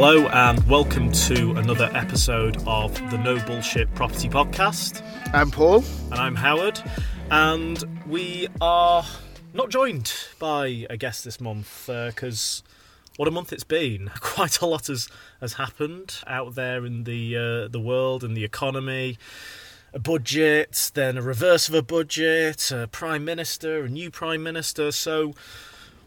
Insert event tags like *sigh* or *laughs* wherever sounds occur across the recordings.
Hello, and welcome to another episode of the No Bullshit Property Podcast. I'm Paul. And I'm Howard. And we are not joined by a guest this month because what a month it's been. *laughs* Quite a lot has, has happened out there in the, uh, the world and the economy. A budget, then a reverse of a budget, a prime minister, a new prime minister. So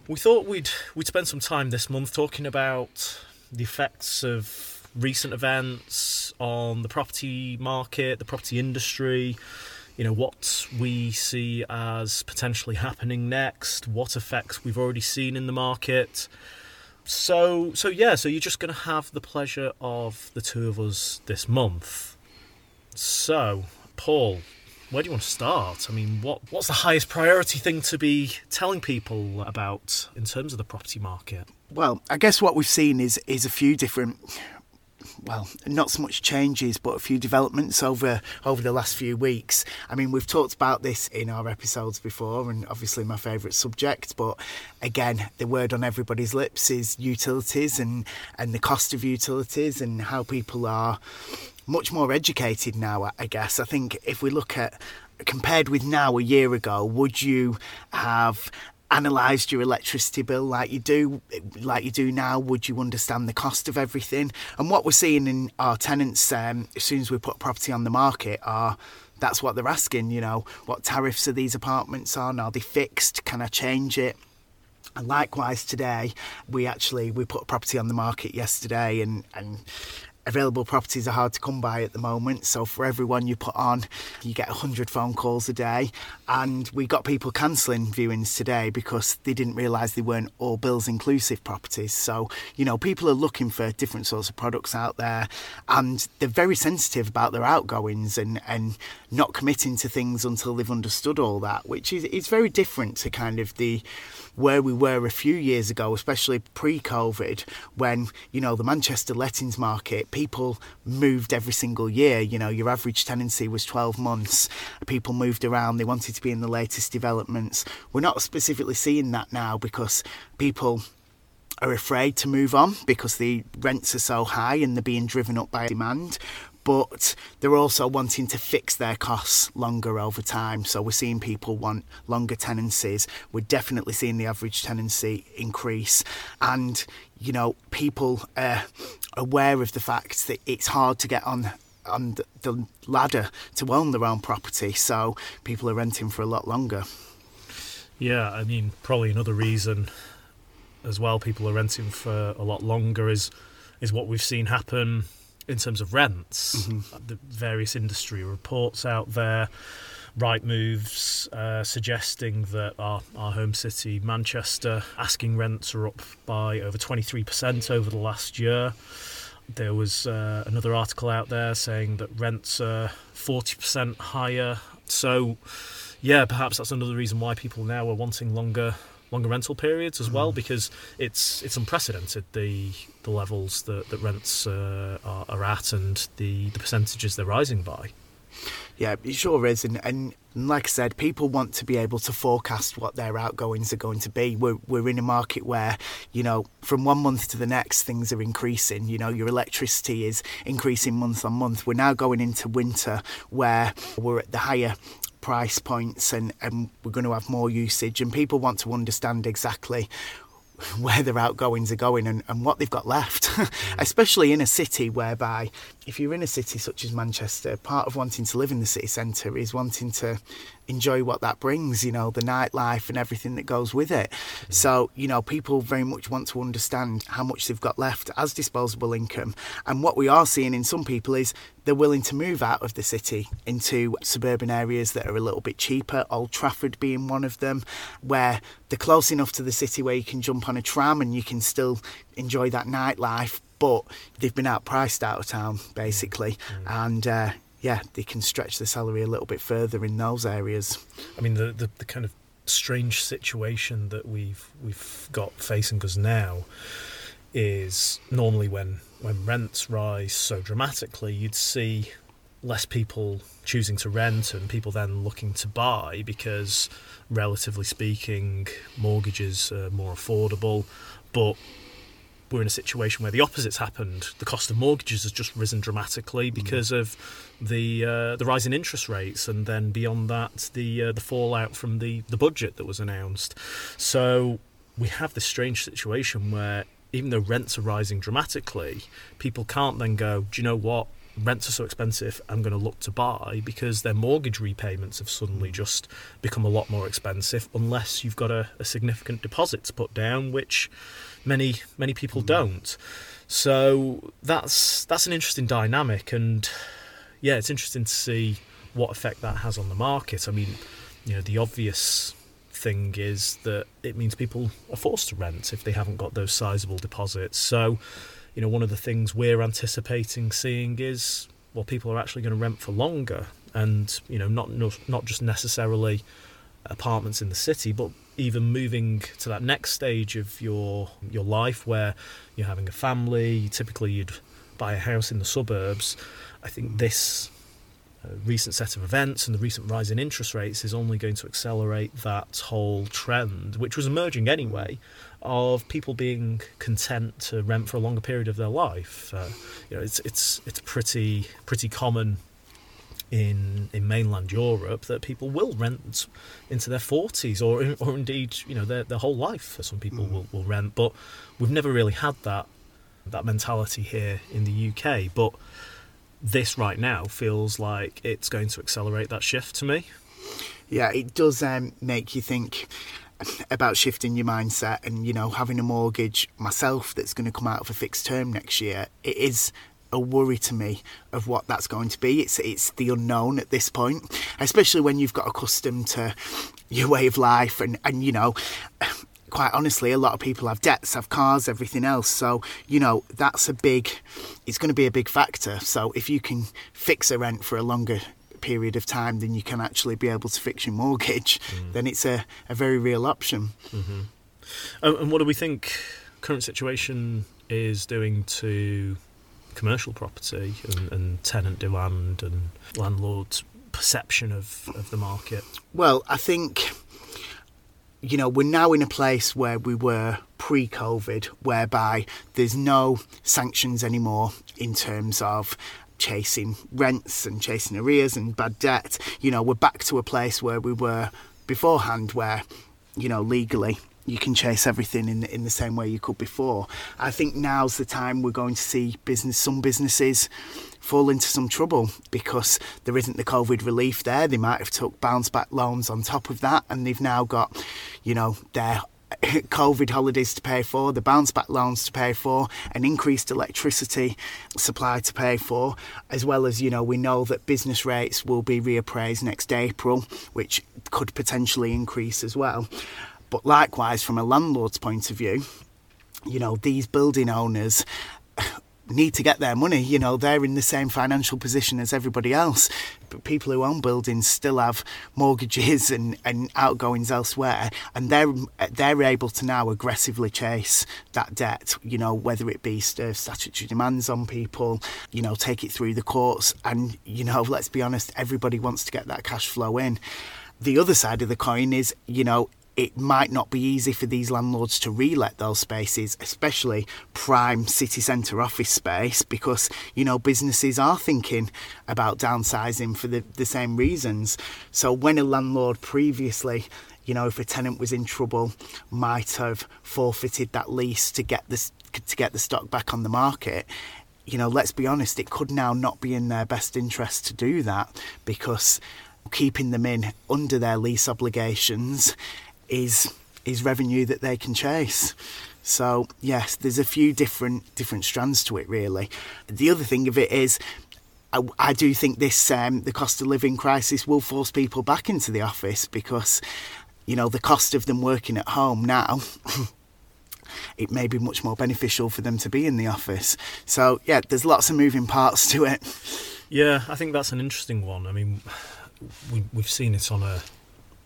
we thought we'd we'd spend some time this month talking about the effects of recent events on the property market, the property industry, you know, what we see as potentially happening next, what effects we've already seen in the market. So so yeah, so you're just going to have the pleasure of the two of us this month. So, Paul, where do you want to start? I mean, what what's the highest priority thing to be telling people about in terms of the property market? Well, I guess what we've seen is is a few different well, not so much changes, but a few developments over over the last few weeks. I mean, we've talked about this in our episodes before, and obviously my favourite subject. But again, the word on everybody's lips is utilities and and the cost of utilities and how people are much more educated now. I guess I think if we look at compared with now a year ago, would you have analysed your electricity bill like you do like you do now? Would you understand the cost of everything? And what we're seeing in our tenants um, as soon as we put property on the market are that's what they're asking you know what tariffs are these apartments on? Are they fixed? Can i change it? And likewise today we actually we put a property on the market yesterday and and available properties are hard to come by at the moment. So for everyone you put on, you get 100 phone calls a day. And we got people cancelling viewings today because they didn't realise they weren't all bills inclusive properties. So, you know, people are looking for different sorts of products out there and they're very sensitive about their outgoings and, and not committing to things until they've understood all that, which is, is very different to kind of the where we were a few years ago, especially pre-COVID, when you know the Manchester lettings market, people moved every single year. You know, your average tenancy was 12 months. People moved around; they wanted to be in the latest developments. We're not specifically seeing that now because people are afraid to move on because the rents are so high and they're being driven up by demand but they're also wanting to fix their costs longer over time. So we're seeing people want longer tenancies. We're definitely seeing the average tenancy increase. And, you know, people are aware of the fact that it's hard to get on on the ladder to own their own property. So people are renting for a lot longer. Yeah, I mean, probably another reason as well people are renting for a lot longer is is what we've seen happen in terms of rents, mm-hmm. the various industry reports out there, Rightmove's uh, suggesting that our, our home city, Manchester, asking rents are up by over 23% over the last year. There was uh, another article out there saying that rents are 40% higher. So, yeah, perhaps that's another reason why people now are wanting longer longer rental periods as well mm. because it's it's unprecedented the the levels that, that rents uh, are, are, at and the, the percentages they're rising by. Yeah, it sure is, and, and like I said, people want to be able to forecast what their outgoings are going to be. We're we're in a market where you know from one month to the next things are increasing. You know your electricity is increasing month on month. We're now going into winter where we're at the higher price points and, and we're going to have more usage and people want to understand exactly where their outgoings are going and, and what they've got left, *laughs* mm. especially in a city whereby, if you're in a city such as Manchester, part of wanting to live in the city centre is wanting to enjoy what that brings, you know, the nightlife and everything that goes with it. Mm. So, you know, people very much want to understand how much they've got left as disposable income. And what we are seeing in some people is they're willing to move out of the city into suburban areas that are a little bit cheaper, Old Trafford being one of them, where they're close enough to the city where you can jump on a tram and you can still enjoy that nightlife. But they've been outpriced out of town, basically. Mm. And uh, yeah, they can stretch the salary a little bit further in those areas. I mean, the, the, the kind of strange situation that we've we've got facing us now is normally when when rents rise so dramatically, you'd see less people choosing to rent and people then looking to buy because relatively speaking mortgages are more affordable but we're in a situation where the opposite's happened. The cost of mortgages has just risen dramatically because of the uh, the rise in interest rates, and then beyond that, the uh, the fallout from the the budget that was announced. So we have this strange situation where even though rents are rising dramatically, people can't then go, do you know what? Rents are so expensive, I'm going to look to buy because their mortgage repayments have suddenly just become a lot more expensive unless you've got a, a significant deposit to put down, which many many people don't. So that's that's an interesting dynamic, and yeah, it's interesting to see what effect that has on the market. I mean, you know, the obvious thing is that it means people are forced to rent if they haven't got those sizable deposits. So, you know, one of the things we're anticipating seeing is well, people are actually going to rent for longer, and you know, not not just necessarily apartments in the city, but even moving to that next stage of your your life where you're having a family. Typically, you'd buy a house in the suburbs. I think this uh, recent set of events and the recent rise in interest rates is only going to accelerate that whole trend, which was emerging anyway, of people being content to rent for a longer period of their life. Uh, you know, it's it's it's pretty pretty common in in mainland Europe that people will rent into their forties or or indeed you know their their whole life. For some people mm. will, will rent, but we've never really had that that mentality here in the UK. But this right now feels like it's going to accelerate that shift to me. Yeah, it does um, make you think about shifting your mindset and you know having a mortgage myself that's going to come out of a fixed term next year it is a worry to me of what that's going to be it's it's the unknown at this point especially when you've got accustomed to your way of life and and you know quite honestly, a lot of people have debts, have cars, everything else. So, you know, that's a big, it's going to be a big factor. So, if you can fix a rent for a longer period of time than you can actually be able to fix your mortgage, mm. then it's a, a very real option. Mm-hmm. Oh, and what do we think current situation is doing to commercial property and, and tenant demand and landlords' perception of, of the market? Well, I think you know, we're now in a place where we were pre COVID, whereby there's no sanctions anymore in terms of chasing rents and chasing arrears and bad debt. You know, we're back to a place where we were beforehand, where, you know, legally you can chase everything in in the same way you could before. I think now's the time we're going to see business some businesses fall into some trouble because there isn't the COVID relief there. They might have took bounce back loans on top of that, and they've now got, you know, their *laughs* COVID holidays to pay for, the bounce back loans to pay for, an increased electricity supply to pay for, as well as, you know, we know that business rates will be reappraised next April, which could potentially increase as well. But likewise, from a landlord's point of view, you know, these building owners need to get their money. You know, they're in the same financial position as everybody else. But people who own buildings still have mortgages and, and outgoings elsewhere, and they're they're able to now aggressively chase that debt. You know, whether it be statutory demands on people, you know, take it through the courts, and you know, let's be honest, everybody wants to get that cash flow in. The other side of the coin is, you know, it might not be easy for these landlords to relet those spaces, especially prime city centre office space, because you know businesses are thinking about downsizing for the, the same reasons. So when a landlord previously you know, if a tenant was in trouble, might have forfeited that lease to get this to get the stock back on the market. You know, let's be honest, it could now not be in their best interest to do that because keeping them in under their lease obligations is is revenue that they can chase. So yes, there's a few different different strands to it really. The other thing of it is I, I do think this um, the cost of living crisis will force people back into the office because you know the cost of them working at home now *laughs* it may be much more beneficial for them to be in the office. So yeah, there's lots of moving parts to it. Yeah, I think that's an interesting one. I mean, we, we've seen it on a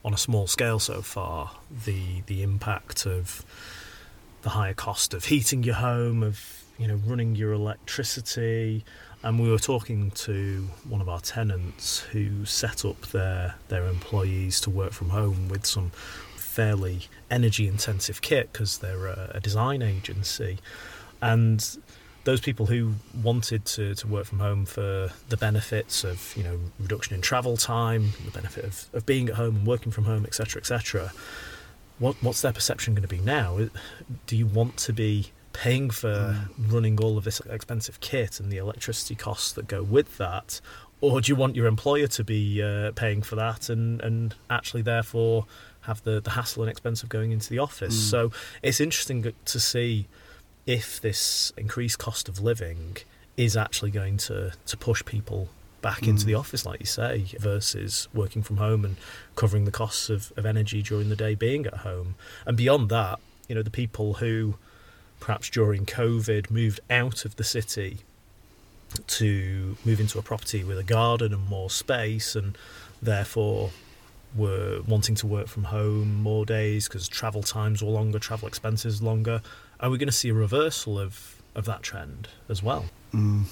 on a small scale so far, the the impact of the higher cost of heating your home, of you know running your electricity, and we were talking to one of our tenants who set up their their employees to work from home with some fairly energy intensive kit because they're a, a design agency. And those people who wanted to, to work from home for the benefits of you know reduction in travel time, the benefit of, of being at home and working from home, etc., etc. What what's their perception going to be now? Do you want to be paying for mm. running all of this expensive kit and the electricity costs that go with that, or do you want your employer to be uh, paying for that and and actually therefore have the the hassle and expense of going into the office? Mm. So it's interesting to see if this increased cost of living is actually going to to push people back mm. into the office, like you say, versus working from home and covering the costs of, of energy during the day being at home. And beyond that, you know, the people who perhaps during COVID moved out of the city to move into a property with a garden and more space and therefore were wanting to work from home more days because travel times were longer, travel expenses longer. Are we going to see a reversal of, of that trend as well? Mm.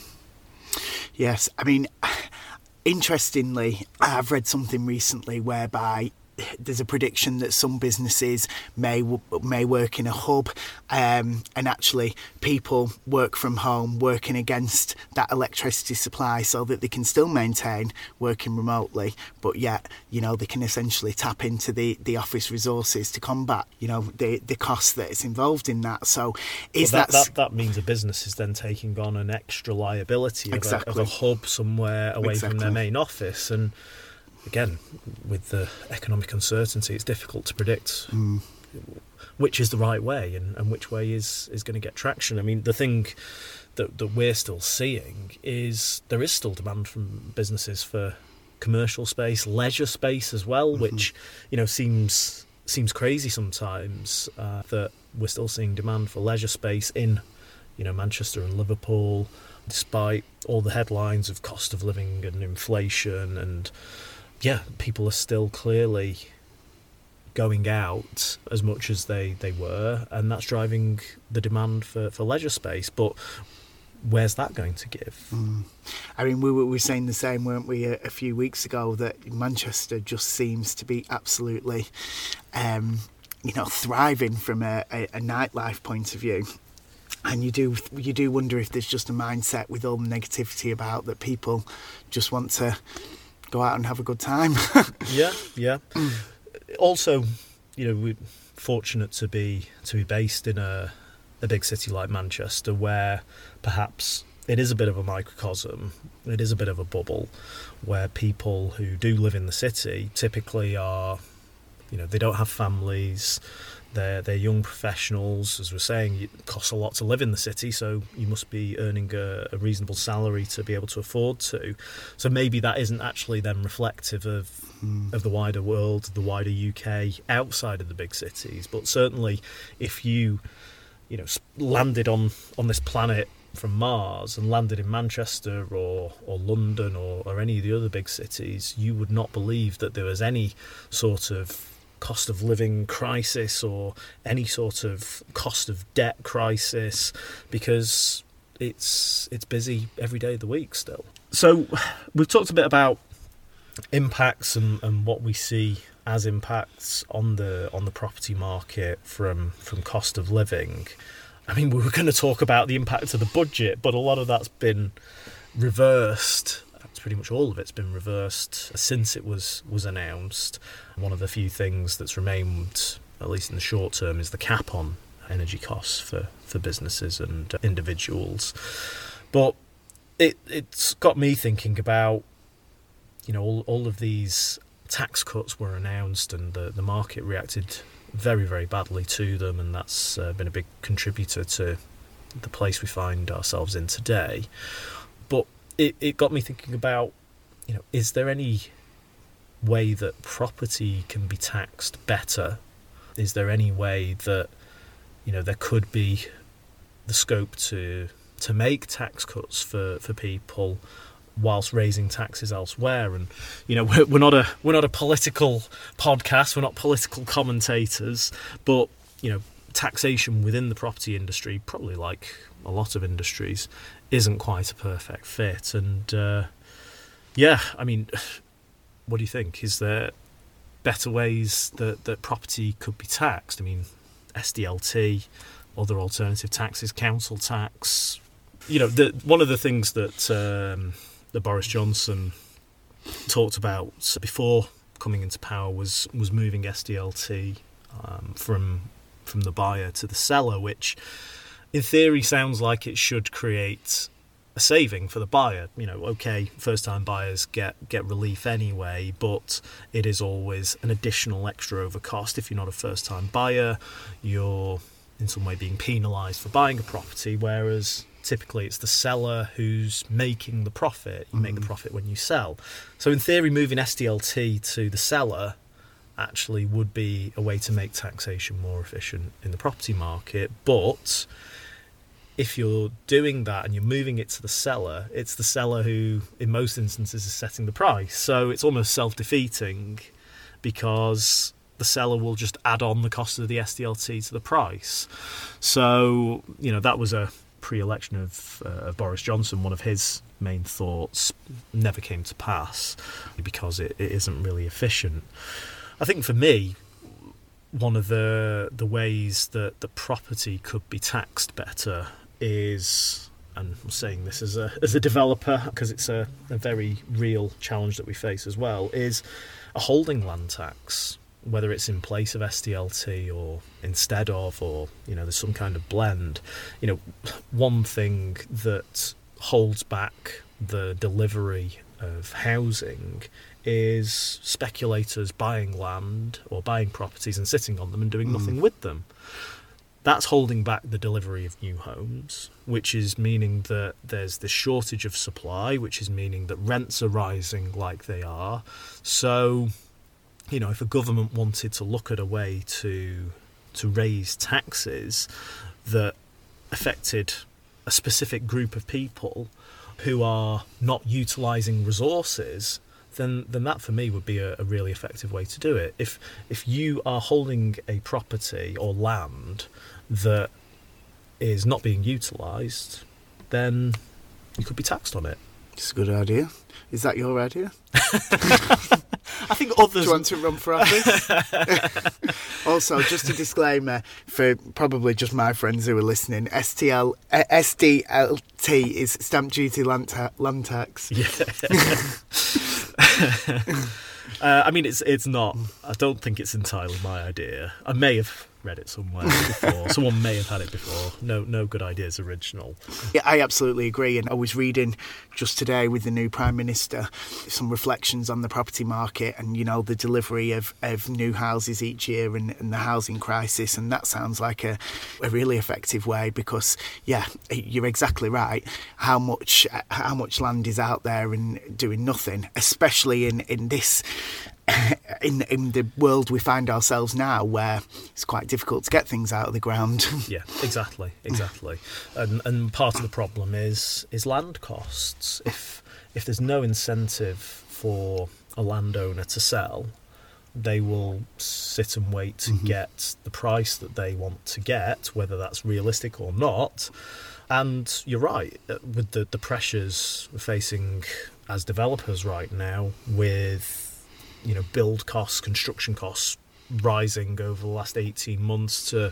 Yes, I mean, *sighs* interestingly, I've read something recently whereby there's a prediction that some businesses may may work in a hub, um, and actually people work from home, working against that electricity supply, so that they can still maintain working remotely, but yet you know they can essentially tap into the, the office resources to combat you know the the cost that is involved in that. So is that, that, that means a business is then taking on an extra liability of, exactly. a, of a hub somewhere away exactly. from their main office and again, with the economic uncertainty, it's difficult to predict mm. which is the right way and, and which way is, is going to get traction. I mean, the thing that, that we're still seeing is there is still demand from businesses for commercial space, leisure space as well, mm-hmm. which you know seems seems crazy sometimes uh, that we're still seeing demand for leisure space in you know Manchester and Liverpool, despite all the headlines of cost of living and inflation and yeah, people are still clearly going out as much as they, they were, and that's driving the demand for, for leisure space. But where's that going to give? Mm. I mean, we were, we were saying the same, weren't we, a, a, few weeks ago, that Manchester just seems to be absolutely, um, you know, thriving from a, a, a nightlife point of view and you do you do wonder if there's just a mindset with all the negativity about that people just want to go out and have a good time. *laughs* yeah, yeah. also, you know, we're fortunate to be to be based in a a big city like Manchester, where perhaps it is a bit of a microcosm. It is a bit of a bubble, where people who do live in the city typically are, you know, they don't have families. They're, they're young professionals. As we're saying, it costs a lot to live in the city, so you must be earning a, a reasonable salary to be able to afford to. So maybe that isn't actually then reflective of mm. of the wider world, the wider UK outside of the big cities. But certainly, if you you know landed on on this planet from Mars and landed in Manchester or, or London or, or any of the other big cities, you would not believe that there was any sort of cost of living crisis or any sort of cost of debt crisis because it's it's busy every day of the week still. So we've talked a bit about impacts and, and what we see as impacts on the on the property market from from cost of living. I mean, we were going to talk about the impact of the budget, but a lot of that's been reversed pretty much all of it's been reversed since it was was announced. One of the few things that's remained, at least in the short term, is the cap on energy costs for, for businesses and individuals. But it it's got me thinking about you know all, all of these tax cuts were announced and the, the market reacted very very badly to them and that's uh, been a big contributor to the place we find ourselves in today it, it got me thinking about, you know, is there any way that property can be taxed better? Is there any way that, you know, there could be the scope to to make tax cuts for, for people whilst raising taxes elsewhere and you know *laughs* we're, we're not a we're not a political podcast we're not political commentators but you know taxation within the property industry probably like a lot of industries isn't quite a perfect fit. And uh, yeah, I mean, *sighs* what do you think? Is there better ways that, that property could be taxed? I mean, SDLT, other alternative taxes, council tax. You know, the, one of the things that um, that Boris Johnson talked about before coming into power was was moving SDLT um, from from the buyer to the seller, which in theory sounds like it should create a saving for the buyer. You know, okay, first time buyers get get relief anyway, but it is always an additional extra over cost. If you're not a first time buyer, you're in some way being penalised for buying a property, whereas typically it's the seller who's making the profit. You make the mm. profit when you sell. So in theory, moving SDLT to the seller actually would be a way to make taxation more efficient in the property market, but if you're doing that and you're moving it to the seller, it's the seller who, in most instances, is setting the price. So it's almost self defeating because the seller will just add on the cost of the SDLT to the price. So, you know, that was a pre election of, uh, of Boris Johnson. One of his main thoughts never came to pass because it, it isn't really efficient. I think for me, one of the the ways that the property could be taxed better is and I'm saying this as a as a developer because it's a, a very real challenge that we face as well is a holding land tax whether it's in place of SDLT or instead of or you know there's some kind of blend. You know one thing that holds back the delivery of housing is speculators buying land or buying properties and sitting on them and doing mm. nothing with them that's holding back the delivery of new homes, which is meaning that there's this shortage of supply, which is meaning that rents are rising like they are. So, you know, if a government wanted to look at a way to to raise taxes that affected a specific group of people who are not utilizing resources then then that for me would be a, a, really effective way to do it. If if you are holding a property or land that is not being utilised, then you could be taxed on it. It's a good idea. Is that your idea? *laughs* *laughs* I think others. Do you want to run for office? *laughs* also, just a disclaimer for probably just my friends who are listening: STL, uh, SDLT is stamp duty land, ta- land tax. Yeah. uh, I mean, it's it's not. I don't think it's entirely my idea. I may have read it somewhere before. *laughs* Someone may have had it before. No, no good ideas original. Yeah, I absolutely agree. And I was reading just today with the new prime minister some reflections on the property market and you know the delivery of, of new houses each year and, and the housing crisis. And that sounds like a, a really effective way because yeah, you're exactly right. How much how much land is out there and doing nothing, especially in in this *coughs* in in the world we find ourselves now, where it's quite difficult to get things out of the ground. *laughs* yeah, exactly, exactly. And and part of the problem is is land costs. If if there's no incentive for a landowner to sell, they will sit and wait to mm-hmm. get the price that they want to get, whether that's realistic or not. And you're right, uh, with the, the pressures we're facing as developers right now, with you know build costs, construction costs rising over the last 18 months to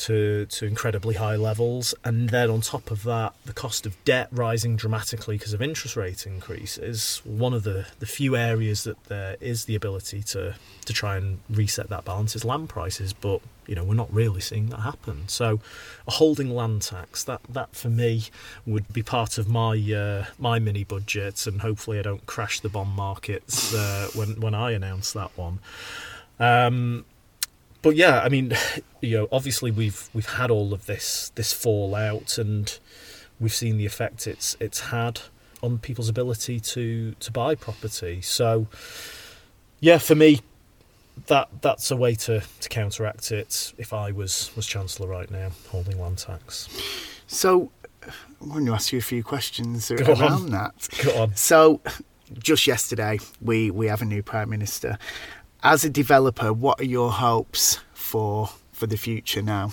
to to incredibly high levels. And then on top of that the cost of debt rising dramatically because of interest rate increases one of the the few areas that there is the ability to to try and reset that balance is land prices. But you know we're not really seeing that happen. So a holding land tax that that for me would be part of my uh, my mini budget and hopefully I don't crash the bond markets uh, when when I announce that one. Um, but yeah, I mean, *sighs* you know, obviously we've we've had all of this this fallout, and we've seen the effect it's it's had on people's ability to to buy property. So, yeah, for me, that that's a way to, to counteract it. If I was was chancellor right now, holding land tax. So, I'm going to ask you a few questions Go around on. that. Go on. So, just yesterday, we we have a new prime minister, as a developer, what are your hopes for for the future now?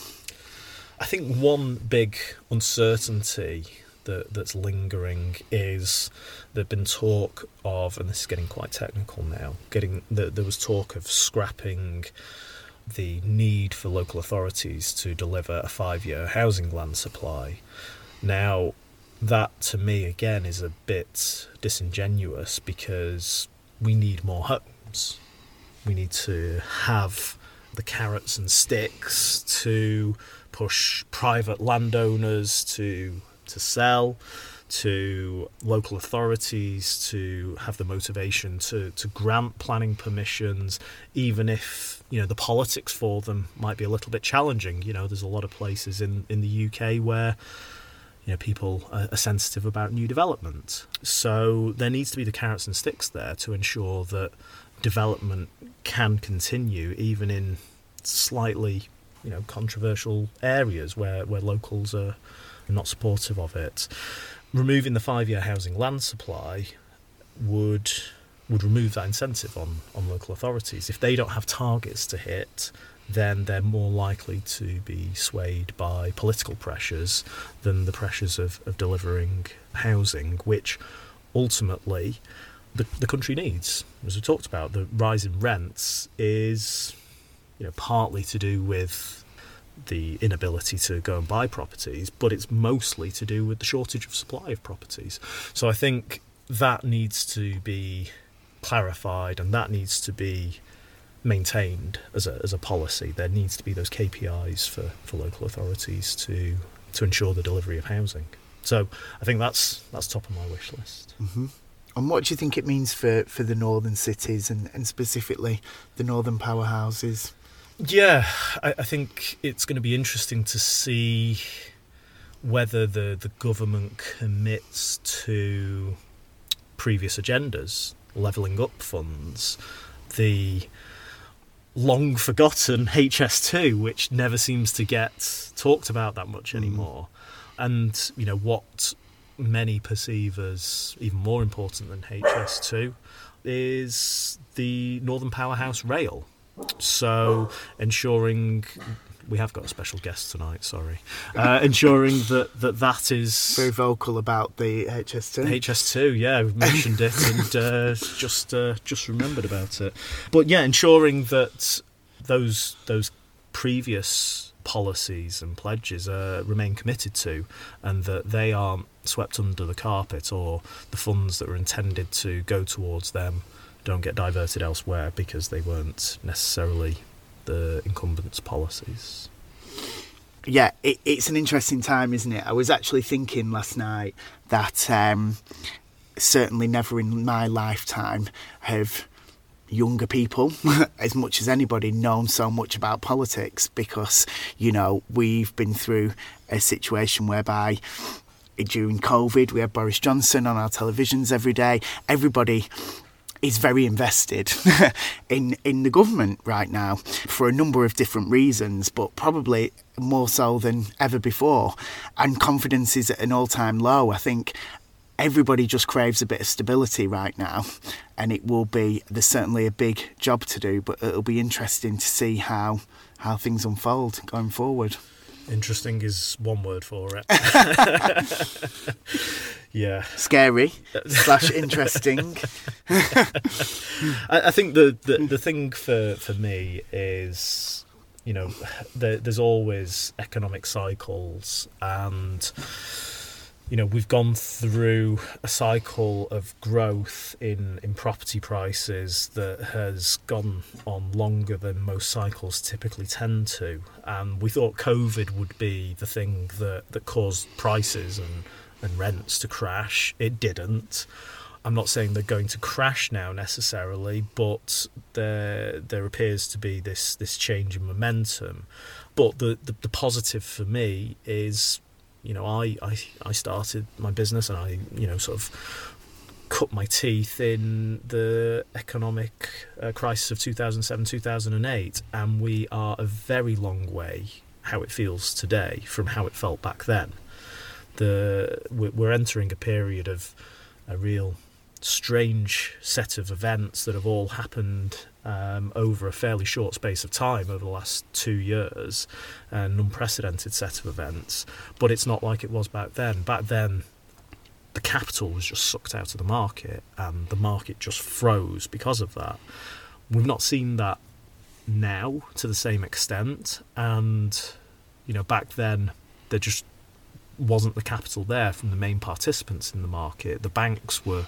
I think one big uncertainty that, that's lingering is there've been talk of, and this is getting quite technical now. Getting there was talk of scrapping the need for local authorities to deliver a five year housing land supply. Now, that to me again is a bit disingenuous because we need more homes. We need to have the carrots and sticks to push private landowners to to sell to local authorities to have the motivation to, to grant planning permissions, even if you know the politics for them might be a little bit challenging. You know, there's a lot of places in, in the UK where you know people are, are sensitive about new development. So there needs to be the carrots and sticks there to ensure that development can continue, even in slightly you know controversial areas where, where locals are not supportive of it removing the five year housing land supply would would remove that incentive on, on local authorities. If they don't have targets to hit, then they're more likely to be swayed by political pressures than the pressures of, of delivering housing, which ultimately the, the country needs. As we talked about, the rise in rents is you know partly to do with the inability to go and buy properties, but it's mostly to do with the shortage of supply of properties. So I think that needs to be clarified and that needs to be maintained as a, as a policy. There needs to be those KPIs for, for local authorities to to ensure the delivery of housing. So I think that's that's top of my wish list. Mm-hmm. And what do you think it means for, for the northern cities and, and specifically the northern powerhouses? Yeah, I, I think it's going to be interesting to see whether the, the government commits to previous agendas, levelling up funds, the long forgotten HS2, which never seems to get talked about that much mm. anymore, and you know what many perceive as even more important than HS2 is the Northern Powerhouse Rail so ensuring we have got a special guest tonight. Sorry, uh, *laughs* ensuring that, that that is very vocal about the HS2. HS2, yeah, we've mentioned it and uh, *laughs* just uh, just remembered about it. But yeah, ensuring that those those previous policies and pledges uh, remain committed to, and that they aren't swept under the carpet, or the funds that are intended to go towards them don't get diverted elsewhere because they weren't necessarily the incumbents' policies. Yeah, it, it's an interesting time, isn't it? I was actually thinking last night that um, certainly never in my lifetime have younger people, *laughs* as much as anybody, known so much about politics because, you know, we've been through a situation whereby during COVID we had Boris Johnson on our televisions every day. Everybody is very invested *laughs* in in the government right now for a number of different reasons, but probably more so than ever before. And confidence is at an all time low. I think everybody just craves a bit of stability right now, and it will be there's certainly a big job to do, but it'll be interesting to see how how things unfold going forward. Interesting is one word for it. *laughs* yeah. Scary *laughs* slash interesting. I, I, think the, the, the thing for, for me is, you know, the, there's always economic cycles and you know we've gone through a cycle of growth in in property prices that has gone on longer than most cycles typically tend to. And we thought covid would be the thing that that caused prices and and rents to crash. It didn't. I'm not saying they're going to crash now necessarily, but there there appears to be this this change in momentum. But the, the, the positive for me is you know, I, I, I started my business and I, you know, sort of cut my teeth in the economic uh, crisis of 2007 2008 and we are a very long way how it feels today from how it felt back then. The we're entering a period of a real strange set of events that have all happened um, over a fairly short space of time over the last two years, an unprecedented set of events. But it's not like it was back then. Back then, the capital was just sucked out of the market, and the market just froze because of that. We've not seen that now to the same extent, and you know back then there just wasn't the capital there from the main participants in the market. The banks were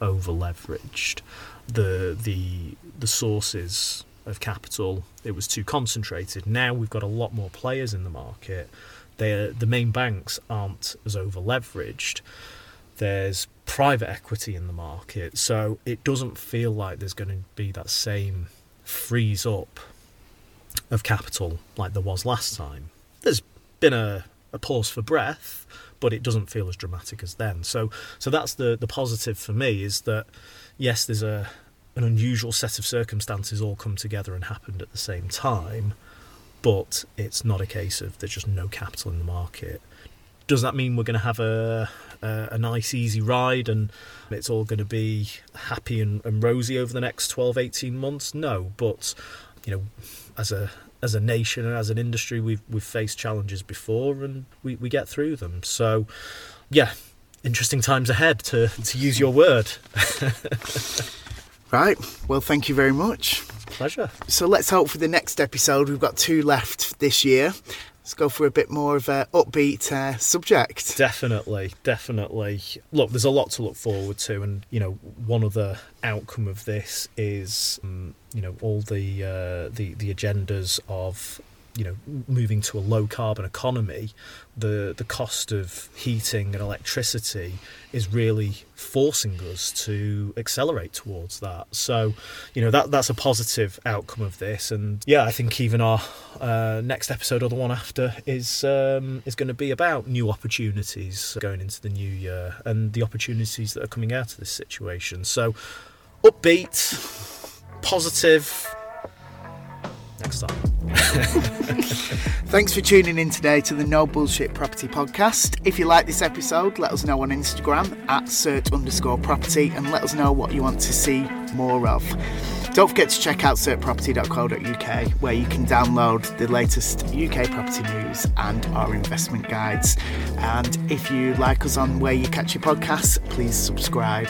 over leveraged. The the the sources of capital it was too concentrated. Now we've got a lot more players in the market. They the main banks aren't as over leveraged. There's private equity in the market, so it doesn't feel like there's going to be that same freeze up of capital like there was last time. There's been a, a pause for breath, but it doesn't feel as dramatic as then. So so that's the the positive for me is that yes, there's a an unusual set of circumstances all come together and happened at the same time, but it's not a case of there's just no capital in the market. Does that mean we're going to have a a, a nice easy ride and it's all going to be happy and, and rosy over the next 12 18 months? No, but you know, as a as a nation and as an industry, we've we've faced challenges before, and we, we get through them. So, yeah, interesting times ahead, to to use your word. *laughs* right. Well, thank you very much. Pleasure. So let's hope for the next episode. We've got two left this year. Let's go for a bit more of a upbeat uh, subject. Definitely, definitely. Look, there's a lot to look forward to, and you know, one of the outcome of this is, um, you know, all the uh, the the agendas of you know moving to a low carbon economy the the cost of heating and electricity is really forcing us to accelerate towards that. So you know that that's a positive outcome of this. And yeah i think even our uh, next episode or the one after is um, is going to be about new opportunities going into the new year and the opportunities that are coming out of this situation. So upbeat positive. Next time. *laughs* Thanks for tuning in today to the No Bullshit Property Podcast. If you like this episode, let us know on Instagram at cert underscore property and let us know what you want to see more of. Don't forget to check out certproperty.co.uk where you can download the latest UK property news and our investment guides. And if you like us on where you catch your podcasts, please subscribe.